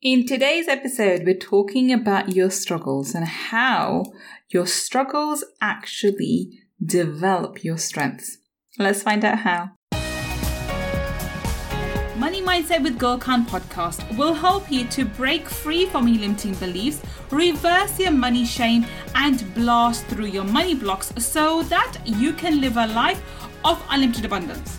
In today's episode, we're talking about your struggles and how your struggles actually develop your strengths. Let's find out how. Money Mindset with Gul Khan podcast will help you to break free from your limiting beliefs, reverse your money shame, and blast through your money blocks so that you can live a life of unlimited abundance.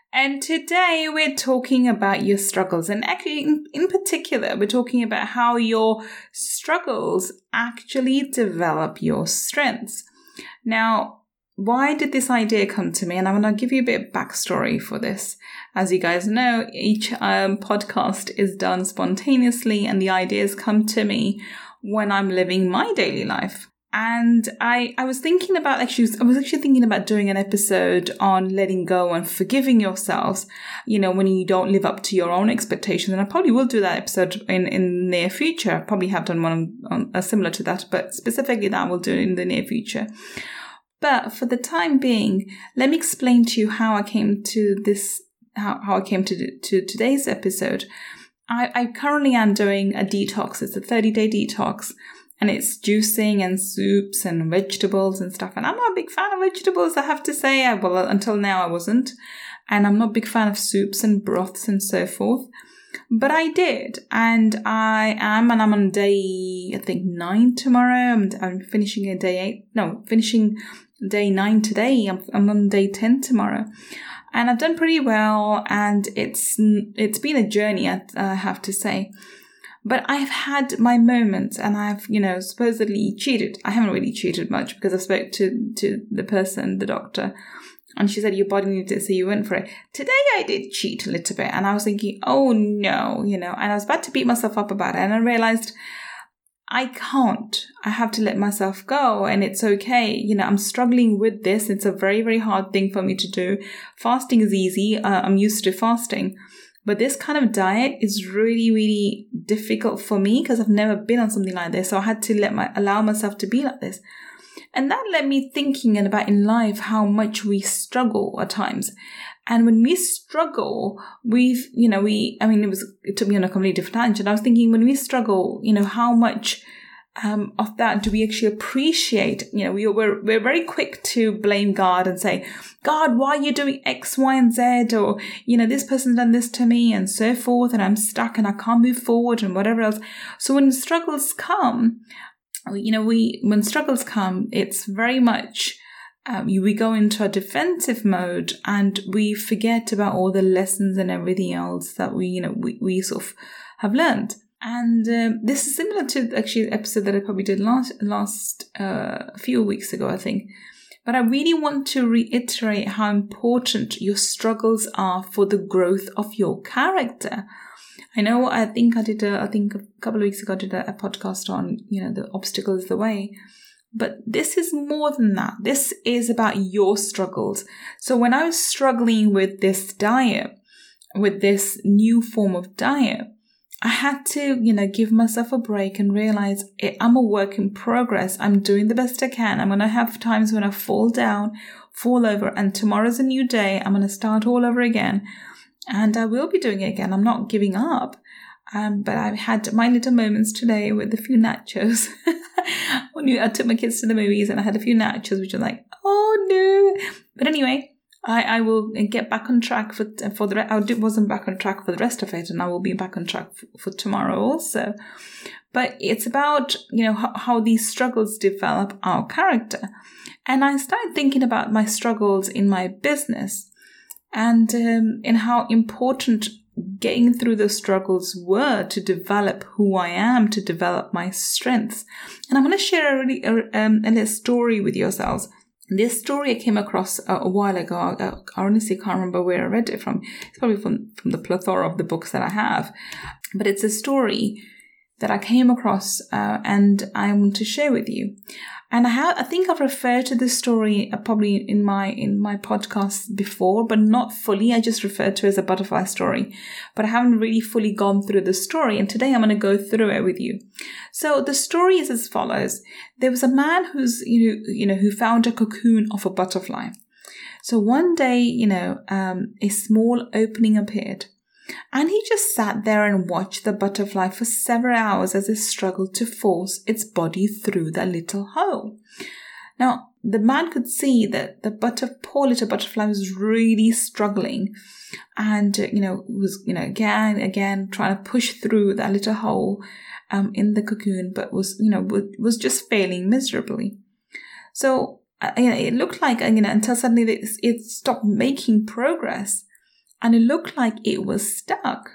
And today we're talking about your struggles. And actually, in, particular, we're talking about how your struggles actually develop your strengths. Now, why did this idea come to me? And I'm going to give you a bit of backstory for this. As you guys know, each um, podcast is done spontaneously and the ideas come to me when I'm living my daily life. And I, I was thinking about actually, I was actually thinking about doing an episode on letting go and forgiving yourselves, you know, when you don't live up to your own expectations. And I probably will do that episode in, in near future. I probably have done one on, uh, similar to that, but specifically that we'll do in the near future. But for the time being, let me explain to you how I came to this, how, how I came to, to today's episode. I, I currently am doing a detox. It's a 30 day detox and it's juicing and soups and vegetables and stuff. And I'm not a big fan of vegetables, I have to say. I, well, until now I wasn't. And I'm not a big fan of soups and broths and so forth. But I did. And I am, and I'm on day, I think, nine tomorrow. I'm, I'm finishing a day eight. No, finishing day nine today. I'm, I'm on day 10 tomorrow and I've done pretty well. And it's it's been a journey, I, I have to say. But I've had my moments and I've, you know, supposedly cheated. I haven't really cheated much because I spoke to, to the person, the doctor, and she said, your body needs it, so you went for it. Today I did cheat a little bit and I was thinking, oh no, you know, and I was about to beat myself up about it and I realized I can't. I have to let myself go and it's okay. You know, I'm struggling with this. It's a very, very hard thing for me to do. Fasting is easy. Uh, I'm used to fasting. But this kind of diet is really, really difficult for me because I've never been on something like this. So I had to let my allow myself to be like this. And that led me thinking about in life how much we struggle at times. And when we struggle, we've, you know, we, I mean, it was, it took me on a completely different tangent. I was thinking when we struggle, you know, how much um, of that do we actually appreciate? You know, we, we're, we're very quick to blame God and say, God, why are you doing X, Y, and Z? Or, you know, this person's done this to me and so forth, and I'm stuck and I can't move forward and whatever else. So when struggles come, you know, we, when struggles come, it's very much, um, we go into a defensive mode and we forget about all the lessons and everything else that we, you know, we, we sort of have learned. And um, this is similar to actually the episode that I probably did last last uh, few weeks ago, I think. But I really want to reiterate how important your struggles are for the growth of your character. I know. I think I did. A, I think a couple of weeks ago I did a, a podcast on you know the obstacle is the way. But this is more than that. This is about your struggles. So when I was struggling with this diet, with this new form of diet, I had to, you know, give myself a break and realize I'm a work in progress. I'm doing the best I can. I'm going to have times when I fall down, fall over, and tomorrow's a new day. I'm going to start all over again. And I will be doing it again. I'm not giving up. Um, but I've had my little moments today with a few nachos. when I took my kids to the movies and I had a few nachos, which are like, oh no. But anyway, I, I will get back on track for for the I wasn't back on track for the rest of it, and I will be back on track for, for tomorrow also. But it's about you know how, how these struggles develop our character, and I started thinking about my struggles in my business, and um, in how important getting through those struggles were to develop who I am, to develop my strengths. And I'm going to share a really a, um, a little story with yourselves this story I came across a, while ago. I, I, honestly can't remember where I read it from. It's probably from, from the plethora of the books that I have. But it's a story that I came across uh, and I want to share with you. And I have, I think I've referred to this story uh, probably in my, in my podcast before, but not fully. I just referred to it as a butterfly story, but I haven't really fully gone through the story. And today I'm going to go through it with you. So the story is as follows. There was a man who's, you know, you know, who found a cocoon of a butterfly. So one day, you know, um, a small opening appeared and he just sat there and watched the butterfly for several hours as it struggled to force its body through that little hole. Now, the man could see that the butter, poor little butterfly was really struggling and, uh, you know, was, you know, again, again, trying to push through that little hole um, in the cocoon, but was, you know, was just failing miserably. So, uh, you know, it looked like, you know, until suddenly it stopped making progress and it looked like it was stuck.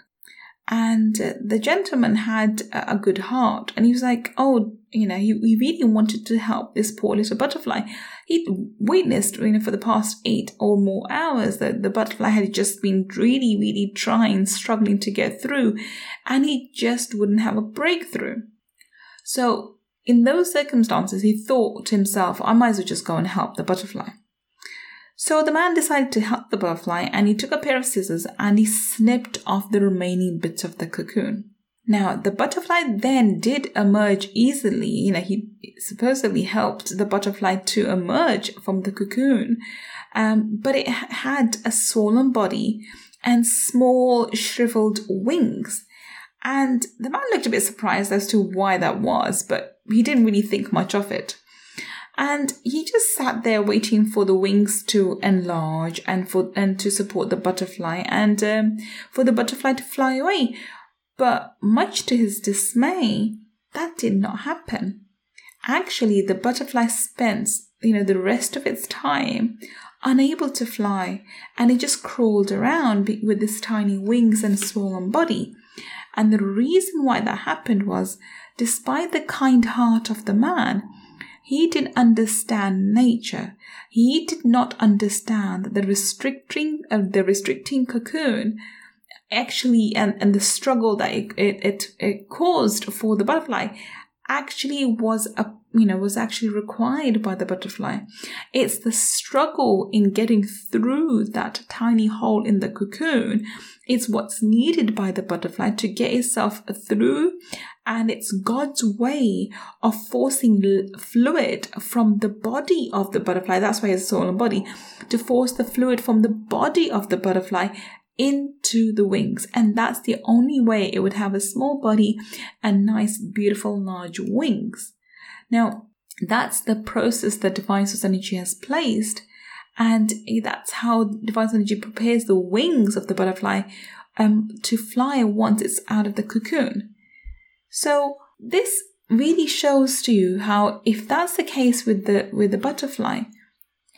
And uh, the gentleman had a good heart, and he was like, "Oh, you know, he, he really wanted to help this poor little butterfly. He'd witnessed, you know, for the past eight or more hours that the butterfly had just been really, really trying, struggling to get through, and he just wouldn't have a breakthrough. So, in those circumstances, he thought to himself, I might as well just go and help the butterfly. So the man decided to help the butterfly and he took a pair of scissors and he snipped off the remaining bits of the cocoon. Now, the butterfly then did emerge easily. You know, he supposedly helped the butterfly to emerge from the cocoon, um, but it had a swollen body and small shriveled wings. And the man looked a bit surprised as to why that was, but he didn't really think much of it. And he just sat there waiting for the wings to enlarge and for and to support the butterfly and um, for the butterfly to fly away. But much to his dismay, that did not happen. Actually, the butterfly spent, you know, the rest of its time unable to fly, and it just crawled around with its tiny wings and swollen body. And the reason why that happened was, despite the kind heart of the man, he didn't understand nature. He did not understand that the restricting uh, the restricting cocoon actually and, and the struggle that it, it, it, it caused for the butterfly actually was a you know was actually required by the butterfly it's the struggle in getting through that tiny hole in the cocoon it's what's needed by the butterfly to get itself through and it's god's way of forcing fluid from the body of the butterfly that's why it's soul and body to force the fluid from the body of the butterfly into the wings. And that's the only way it would have a small body and nice, beautiful, large wings. Now, that's the process that divine energy has placed. And that's how divine energy prepares the wings of the butterfly um, to fly once it's out of the cocoon. So this really shows to you how if that's the case with the with the butterfly,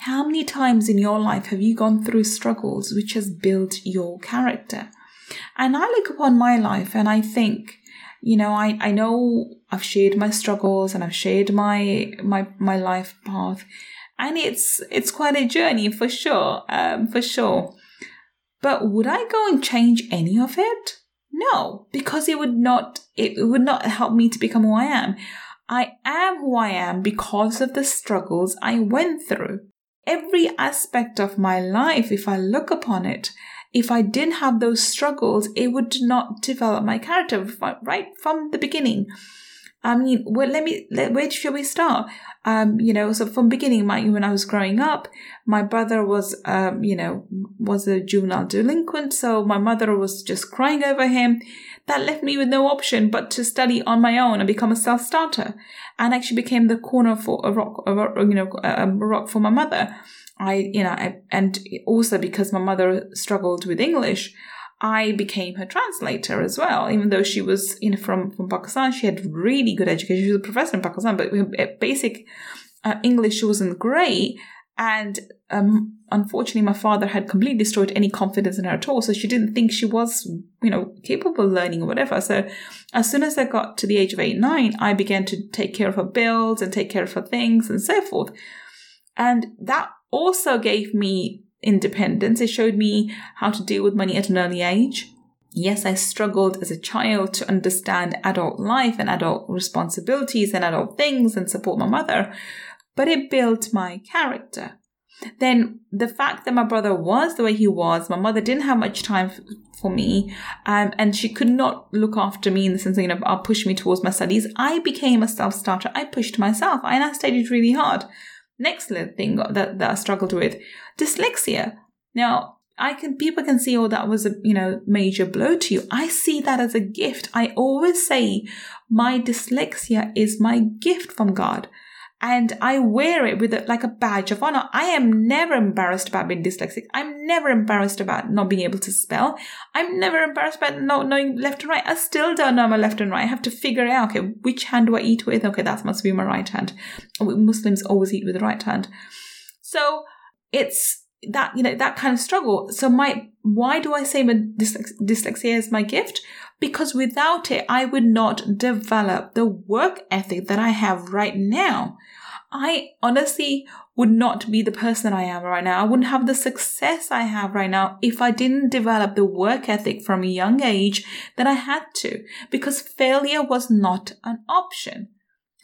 how many times in your life have you gone through struggles which has built your character? And I look upon my life and I think, you know, I, I know I've shared my struggles and I've shared my my my life path. And it's it's quite a journey for sure. Um, for sure. But would I go and change any of it? No, because it would not it would not help me to become who I am. I am who I am because of the struggles I went through every aspect of my life, if I look upon it, if I didn't have those struggles, it would not develop my character right from the beginning. I mean, well, let me, let, where should we start? Um, you know, so from beginning, my, when I was growing up, my brother was, um, you know, was a juvenile delinquent. So my mother was just crying over him. That left me with no option but to study on my own and become a self-starter and actually became the corner for a rock, a rock you know, a rock for my mother. I, you know, I, and also because my mother struggled with English, I became her translator as well. Even though she was, you know, from, from Pakistan, she had really good education. She was a professor in Pakistan, but basic uh, English wasn't great. And um, unfortunately, my father had completely destroyed any confidence in her at all. So she didn't think she was, you know, capable of learning or whatever. So as soon as I got to the age of eight, nine, I began to take care of her bills and take care of her things and so forth. And that also gave me independence. It showed me how to deal with money at an early age. Yes, I struggled as a child to understand adult life and adult responsibilities and adult things and support my mother, but it built my character. Then the fact that my brother was the way he was, my mother didn't have much time for me, um, and she could not look after me in the sense of, you know, I'll push me towards my studies. I became a self-starter. I pushed myself and I studied really hard. Next thing that, that I struggled with, dyslexia. Now, I can people can see oh that was a you know major blow to you. I see that as a gift. I always say my dyslexia is my gift from God. And I wear it with a, like a badge of honor. I am never embarrassed about being dyslexic. I'm never embarrassed about not being able to spell. I'm never embarrassed about not knowing left and right. I still don't know my left and right. I have to figure out, okay, which hand do I eat with? Okay, that must be my right hand. Oh, Muslims always eat with the right hand. So it's that you know that kind of struggle so my why do i say my dyslexia is my gift because without it i would not develop the work ethic that i have right now i honestly would not be the person i am right now i wouldn't have the success i have right now if i didn't develop the work ethic from a young age that i had to because failure was not an option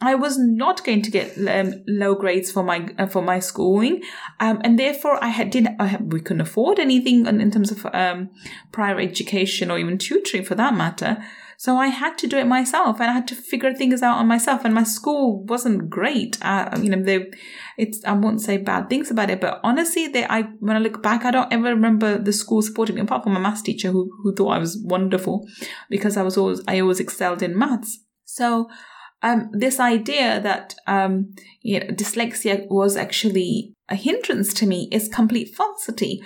I was not going to get um, low grades for my uh, for my schooling, um, and therefore I had didn't I had, we couldn't afford anything in, in terms of um, prior education or even tutoring for that matter. So I had to do it myself, and I had to figure things out on myself. And my school wasn't great. Uh, you know, they, it's I won't say bad things about it, but honestly, they I when I look back, I don't ever remember the school supporting me apart from my maths teacher who who thought I was wonderful because I was always I always excelled in maths. So um, this idea that um, you know, dyslexia was actually a hindrance to me is complete falsity.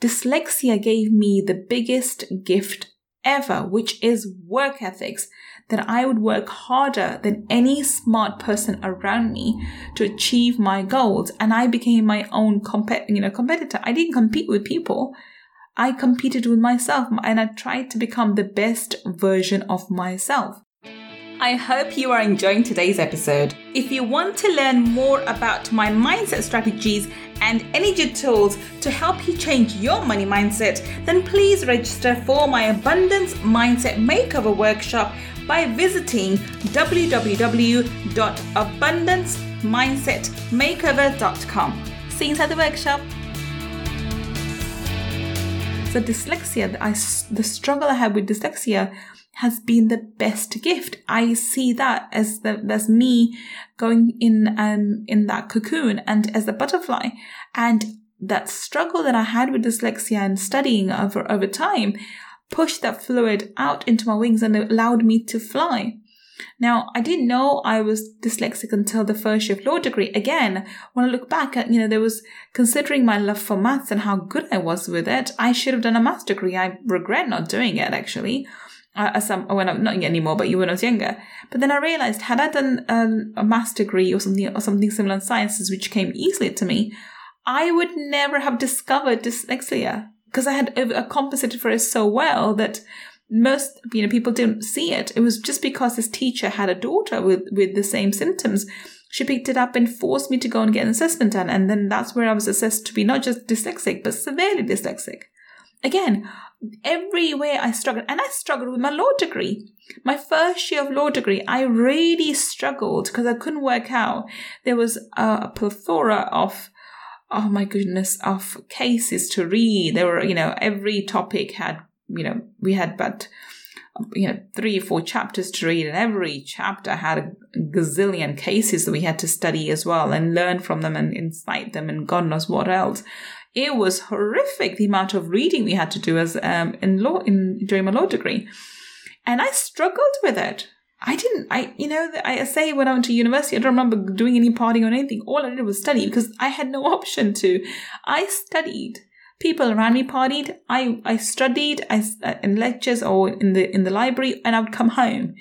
Dyslexia gave me the biggest gift ever, which is work ethics. That I would work harder than any smart person around me to achieve my goals, and I became my own compet- you know competitor. I didn't compete with people. I competed with myself, and I tried to become the best version of myself. I hope you are enjoying today's episode. If you want to learn more about my mindset strategies and energy tools to help you change your money mindset, then please register for my Abundance Mindset Makeover Workshop by visiting www.abundancemindsetmakeover.com. See you inside the workshop. So dyslexia, I, the struggle I had with dyslexia has been the best gift. I see that as the, as me going in, um, in that cocoon and as the butterfly. And that struggle that I had with dyslexia and studying over, over time pushed that fluid out into my wings and allowed me to fly. Now, I didn't know I was dyslexic until the first year of law degree. Again, when I look back at, you know, there was considering my love for maths and how good I was with it, I should have done a maths degree. I regret not doing it actually uh, some when I'm not anymore, but you when I was younger. But then I realized had I done a, a master's degree or something or something similar in sciences, which came easily to me, I would never have discovered dyslexia because I had compensated for it so well that most you know people didn't see it. It was just because this teacher had a daughter with with the same symptoms. She picked it up and forced me to go and get an assessment done, and then that's where I was assessed to be not just dyslexic but severely dyslexic. Again, everywhere I struggled, and I struggled with my law degree. My first year of law degree, I really struggled because I couldn't work out. There was a, plethora of, oh my goodness, of cases to read. There were, you know, every topic had, you know, we had but, you know, three or four chapters to read, and every chapter had a gazillion cases that we had to study as well and learn from them and incite them and God knows what else it was horrific the amount of reading we had to do as um, in law in during my law degree, and I struggled with it. I didn't, I, you know, I say when I went to university, I don't remember doing any partying or anything. All I did was study because I had no option to. I studied. People around me partied. I, I studied I, uh, in lectures or in the, in the library and I would come home.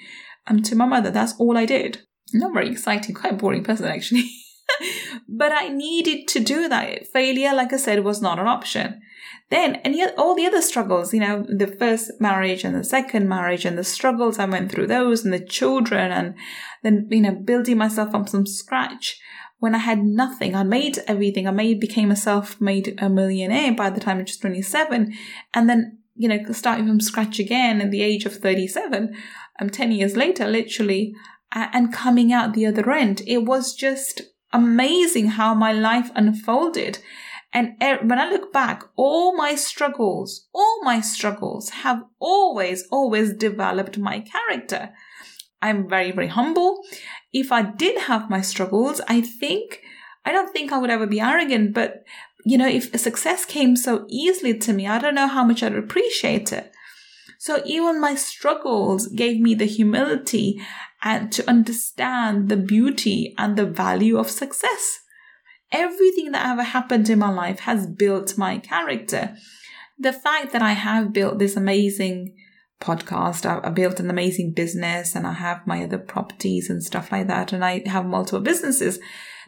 Um, to my mother, that's all I did. Not very exciting, quite boring person actually. but I needed to do that. Failure, like I said, was not an option. Then, and yet all the other struggles, you know, the first marriage and the second marriage and the struggles I went through those and the children and then, you know, building myself up from scratch when I had nothing. I made everything. I made, became a self-made a millionaire by the time I was 27. And then you know, starting from scratch again at the age of 37, um, 10 years later, literally, and coming out the other end. It was just amazing how my life unfolded. And when I look back, all my struggles, all my struggles have always, always developed my character. I'm very, very humble. If I did have my struggles, I think, I don't think I would ever be arrogant, but you know, if success came so easily to me, I don't know how much I'd appreciate it. So even my struggles gave me the humility and to understand the beauty and the value of success. Everything that ever happened in my life has built my character. The fact that I have built this amazing podcast, I, built an amazing business and I have my other properties and stuff like that, and I have multiple businesses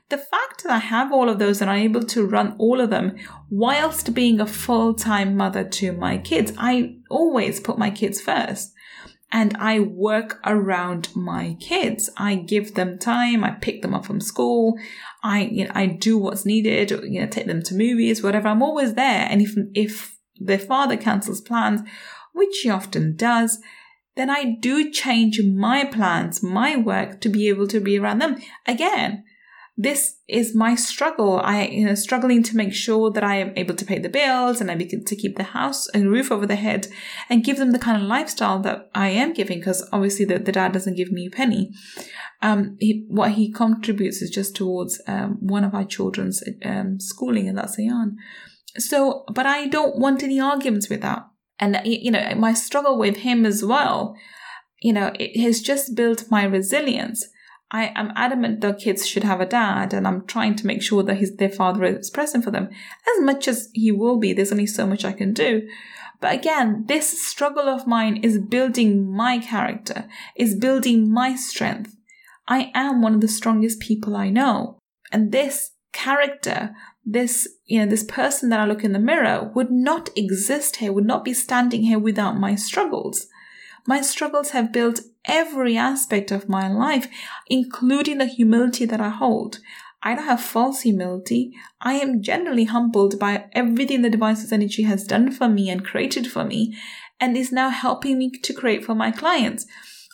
the fact that I have all of those and I'm able to run all of them whilst being a full time mother to my kids, I always put my kids first. And I work around my kids. I give them time. I pick them up from school. I, you know, I do what's needed. You know, take them to movies, whatever. I'm always there. And if if their father cancels plans, which he often does, then I do change my plans, my work to be able to be around them. Again, this is my struggle. I, you know, struggling to make sure that I am able to pay the bills and I begin to keep the house and roof over the head and give them the kind of lifestyle that I am giving because obviously the, the dad doesn't give me a penny. Um, he, what he contributes is just towards, um, one of our children's, um, schooling and that's Ayan. So, but I don't want any arguments with that. And, you know, my struggle with him as well, you know, it has just built my resilience I am adamant that kids should have a dad, and I'm trying to make sure that his their father is present for them as much as he will be. There's only so much I can do. But again, this struggle of mine is building my character, is building my strength. I am one of the strongest people I know. And this character, this, you know, this person that I look in the mirror would not exist here, would not be standing here without my struggles. My struggles have built every aspect of my life, including the humility that I hold. I don't have false humility. I am generally humbled by everything the Divine Energy has done for me and created for me and is now helping me to create for my clients.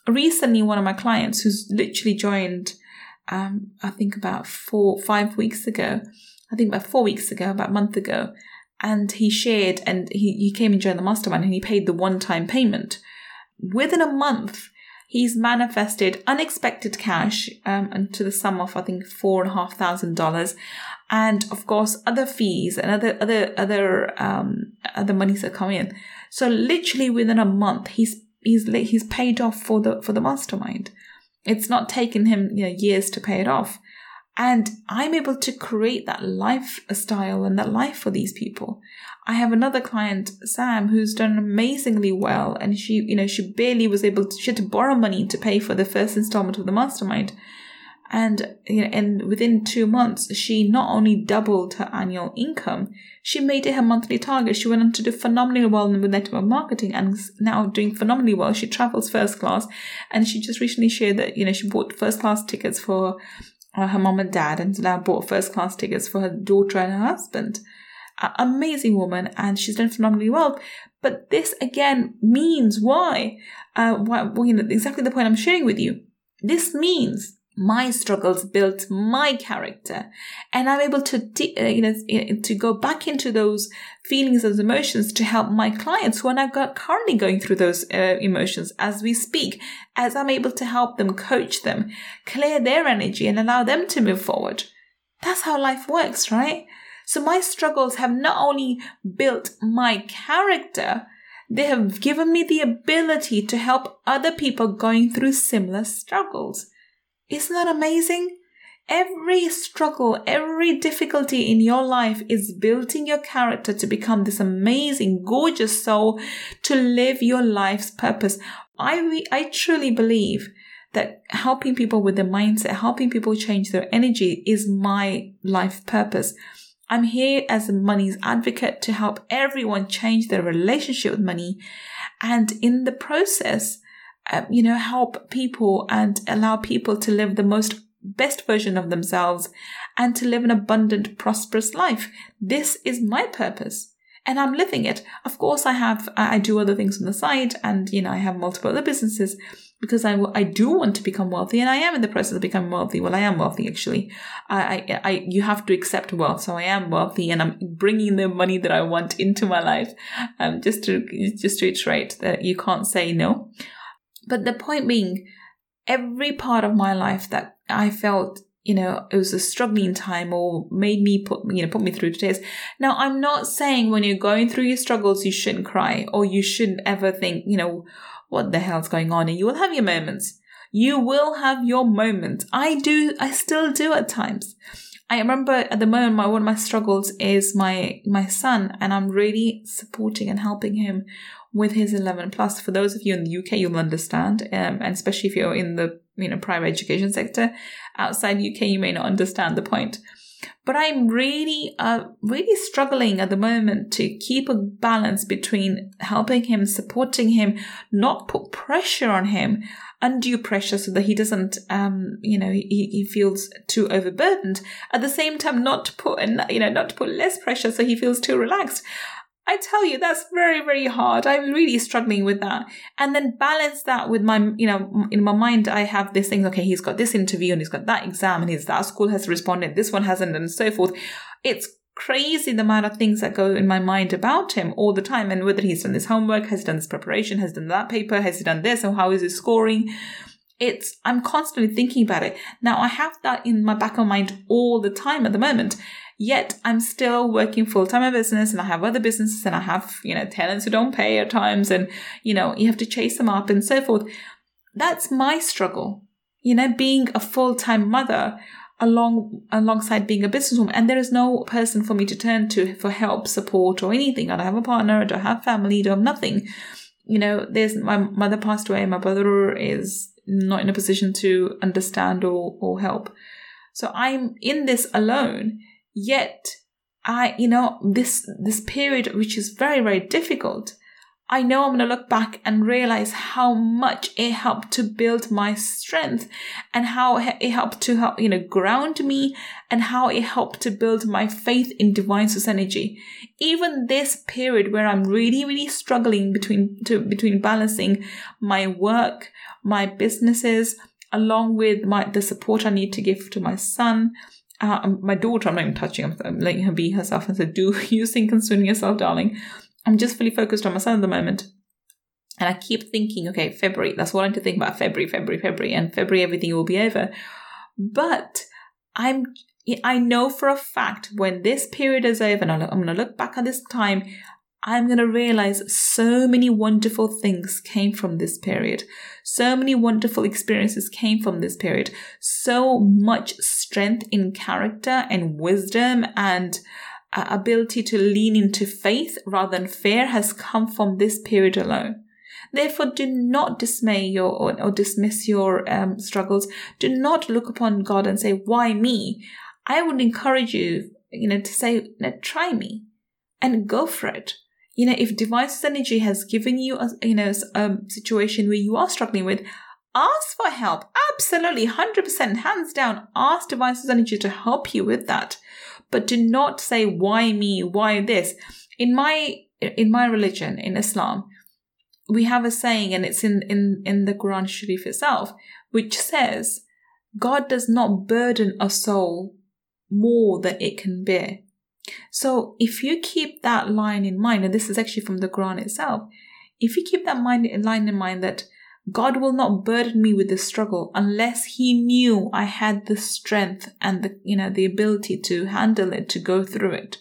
Recently, one of my clients who's literally joined, um, I think about four, five weeks ago, I think about four weeks ago, about a month ago, and he shared and he, he came and joined the mastermind and he paid the one time payment within a month, he's manifested unexpected cash um, and to the sum of I think four and a half thousand dollars, and of course other fees and other other other um, other monies that come in. So literally within a month, he's he's he's paid off for the for the mastermind. It's not taken him you know years to pay it off. And I'm able to create that lifestyle and that life for these people. I have another client, Sam, who's done amazingly well. And she, you know, she barely was able to, she had to borrow money to pay for the first installment of the mastermind. And, you know, and within two months, she not only doubled her annual income, she made it her monthly target. She went on to do phenomenally well with network marketing and now doing phenomenally well. She travels first class and she just recently shared that, you know, she bought first class tickets for uh, her mom and dad and now bought first class tickets for her daughter and her husband. Uh, amazing woman and she's done phenomenally well. But this again means why? Uh, why, well, you know, exactly the point I'm sharing with you. This means my struggles built my character and i'm able to uh, you know to go back into those feelings those emotions to help my clients who are now currently going through those uh, emotions as we speak as i'm able to help them coach them clear their energy and allow them to move forward that's how life works right so my struggles have not only built my character they have given me the ability to help other people going through similar struggles isn't that amazing? Every struggle, every difficulty in your life is building your character to become this amazing, gorgeous soul to live your life's purpose. I, I truly believe that helping people with their mindset, helping people change their energy is my life purpose. I'm here as a money's advocate to help everyone change their relationship with money. And in the process, um, you know, help people and allow people to live the most best version of themselves and to live an abundant, prosperous life. This is my purpose. and I'm living it. Of course, I have, I do other things on the side and, you know, I have multiple other businesses because I, I do want to become wealthy and I am in the process of becoming wealthy. Well, I am wealthy actually. I, I, I, you have to accept wealth. So I am wealthy and I'm bringing the money that I want into my life. Um, just to, just to iterate that you can't say no. But the point being, every part of my life that I felt you know, it was a struggling time or made me put, you know, put me through tears. Now, I'm not saying when you're going through your struggles, you shouldn't cry or you shouldn't ever think, you know, what the hell's going on? And you will have your moments. You will have your moments. I do, I still do at times. I remember at the moment, my, one of my struggles is my, my son and I'm really supporting and helping him with his 11 plus. For those of you in the UK, you'll understand, um, and especially if you're in the you know private education sector. Outside UK, you may not understand the point. But I'm really, uh, really struggling at the moment to keep a balance between helping him, supporting him, not put pressure on him, undue pressure so that he doesn't, um, you know, he, he feels too overburdened. At the same time, not to put, you know, not to put less pressure so he feels too relaxed. I tell you, that's very, very hard. I'm really struggling with that. And then balance that with my, you know, in my mind, I have this thing, okay, he's got this interview and he's got that exam and his that school has responded, this one hasn't, and so forth. It's crazy the amount of things that go in my mind about him all the time and whether he's done this homework, has done this preparation, has done that paper, has he done this, or how is he scoring? It's, I'm constantly thinking about it. Now I have that in my back of mind all the time at the moment. Yet I'm still working full time in business and I have other businesses and I have, you know, tenants who don't pay at times and, you know, you have to chase them up and so forth. That's my struggle. You know, being a full time mother along alongside being a businesswoman and there is no person for me to turn to for help support or anything i don't have a partner i don't have family I don't have nothing you know there's my mother passed away my brother is not in a position to understand or, or help so i'm in this alone Yet, I, you know, this, this period, which is very, very difficult, I know I'm going to look back and realize how much it helped to build my strength and how it helped to help, you know, ground me and how it helped to build my faith in divine source energy. Even this period where I'm really, really struggling between, to, between balancing my work, my businesses, along with my, the support I need to give to my son, uh, my daughter, I'm not even touching, I'm, I'm letting her be herself and said, do you think concerning yourself, darling? I'm just fully focused on my son at the moment. And I keep thinking, okay, February, that's what I need to think about February, February, February, and February everything will be over. But I'm, I know for a fact when this period is over and I'm going to look back at this time, I'm going to realize so many wonderful things came from this period. So many wonderful experiences came from this period. So much strength in character and wisdom and uh, ability to lean into faith rather than fear has come from this period alone. Therefore, do not dismay your or, or dismiss your um, struggles. Do not look upon God and say, "Why me?" I would encourage you, you know, to say, "Try me," and go for it you know, if divine energy has given you a, you know, a um, situation where you are struggling with, ask for help. Absolutely, 100% hands down. Ask divine energy to help you with that. But do not say, why me? Why this? In my, in my religion, in Islam, we have a saying, and it's in, in, in the Quran Sharif itself, which says, God does not burden a soul more than it can bear. So if you keep that line in mind, and this is actually from the Quran itself, if you keep that mind, line in mind that God will not burden me with this struggle unless He knew I had the strength and the, you know, the ability to handle it, to go through it.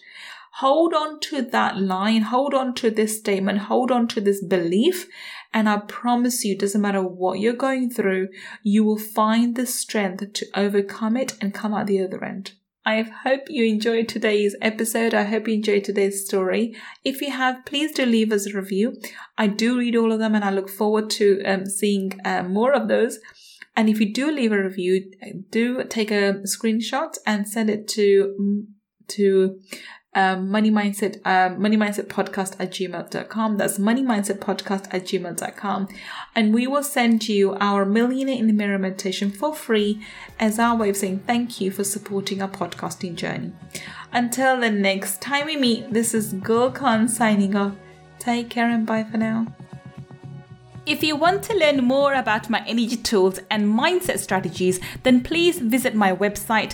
Hold on to that line, hold on to this statement, hold on to this belief, and I promise you, doesn't matter what you're going through, you will find the strength to overcome it and come out the other end. I hope you enjoyed today's episode. I hope you enjoyed today's story. If you have, please do leave us a review. I do read all of them and I look forward to um, seeing uh, more of those. And if you do leave a review, do take a screenshot and send it to to um, money mindset, um, money mindset podcast at gmail.com. That's money mindset podcast at gmail.com. And we will send you our millionaire in the mirror meditation for free as our way of saying thank you for supporting our podcasting journey. Until the next time we meet, this is Gul Khan signing off. Take care and bye for now. If you want to learn more about my energy tools and mindset strategies, then please visit my website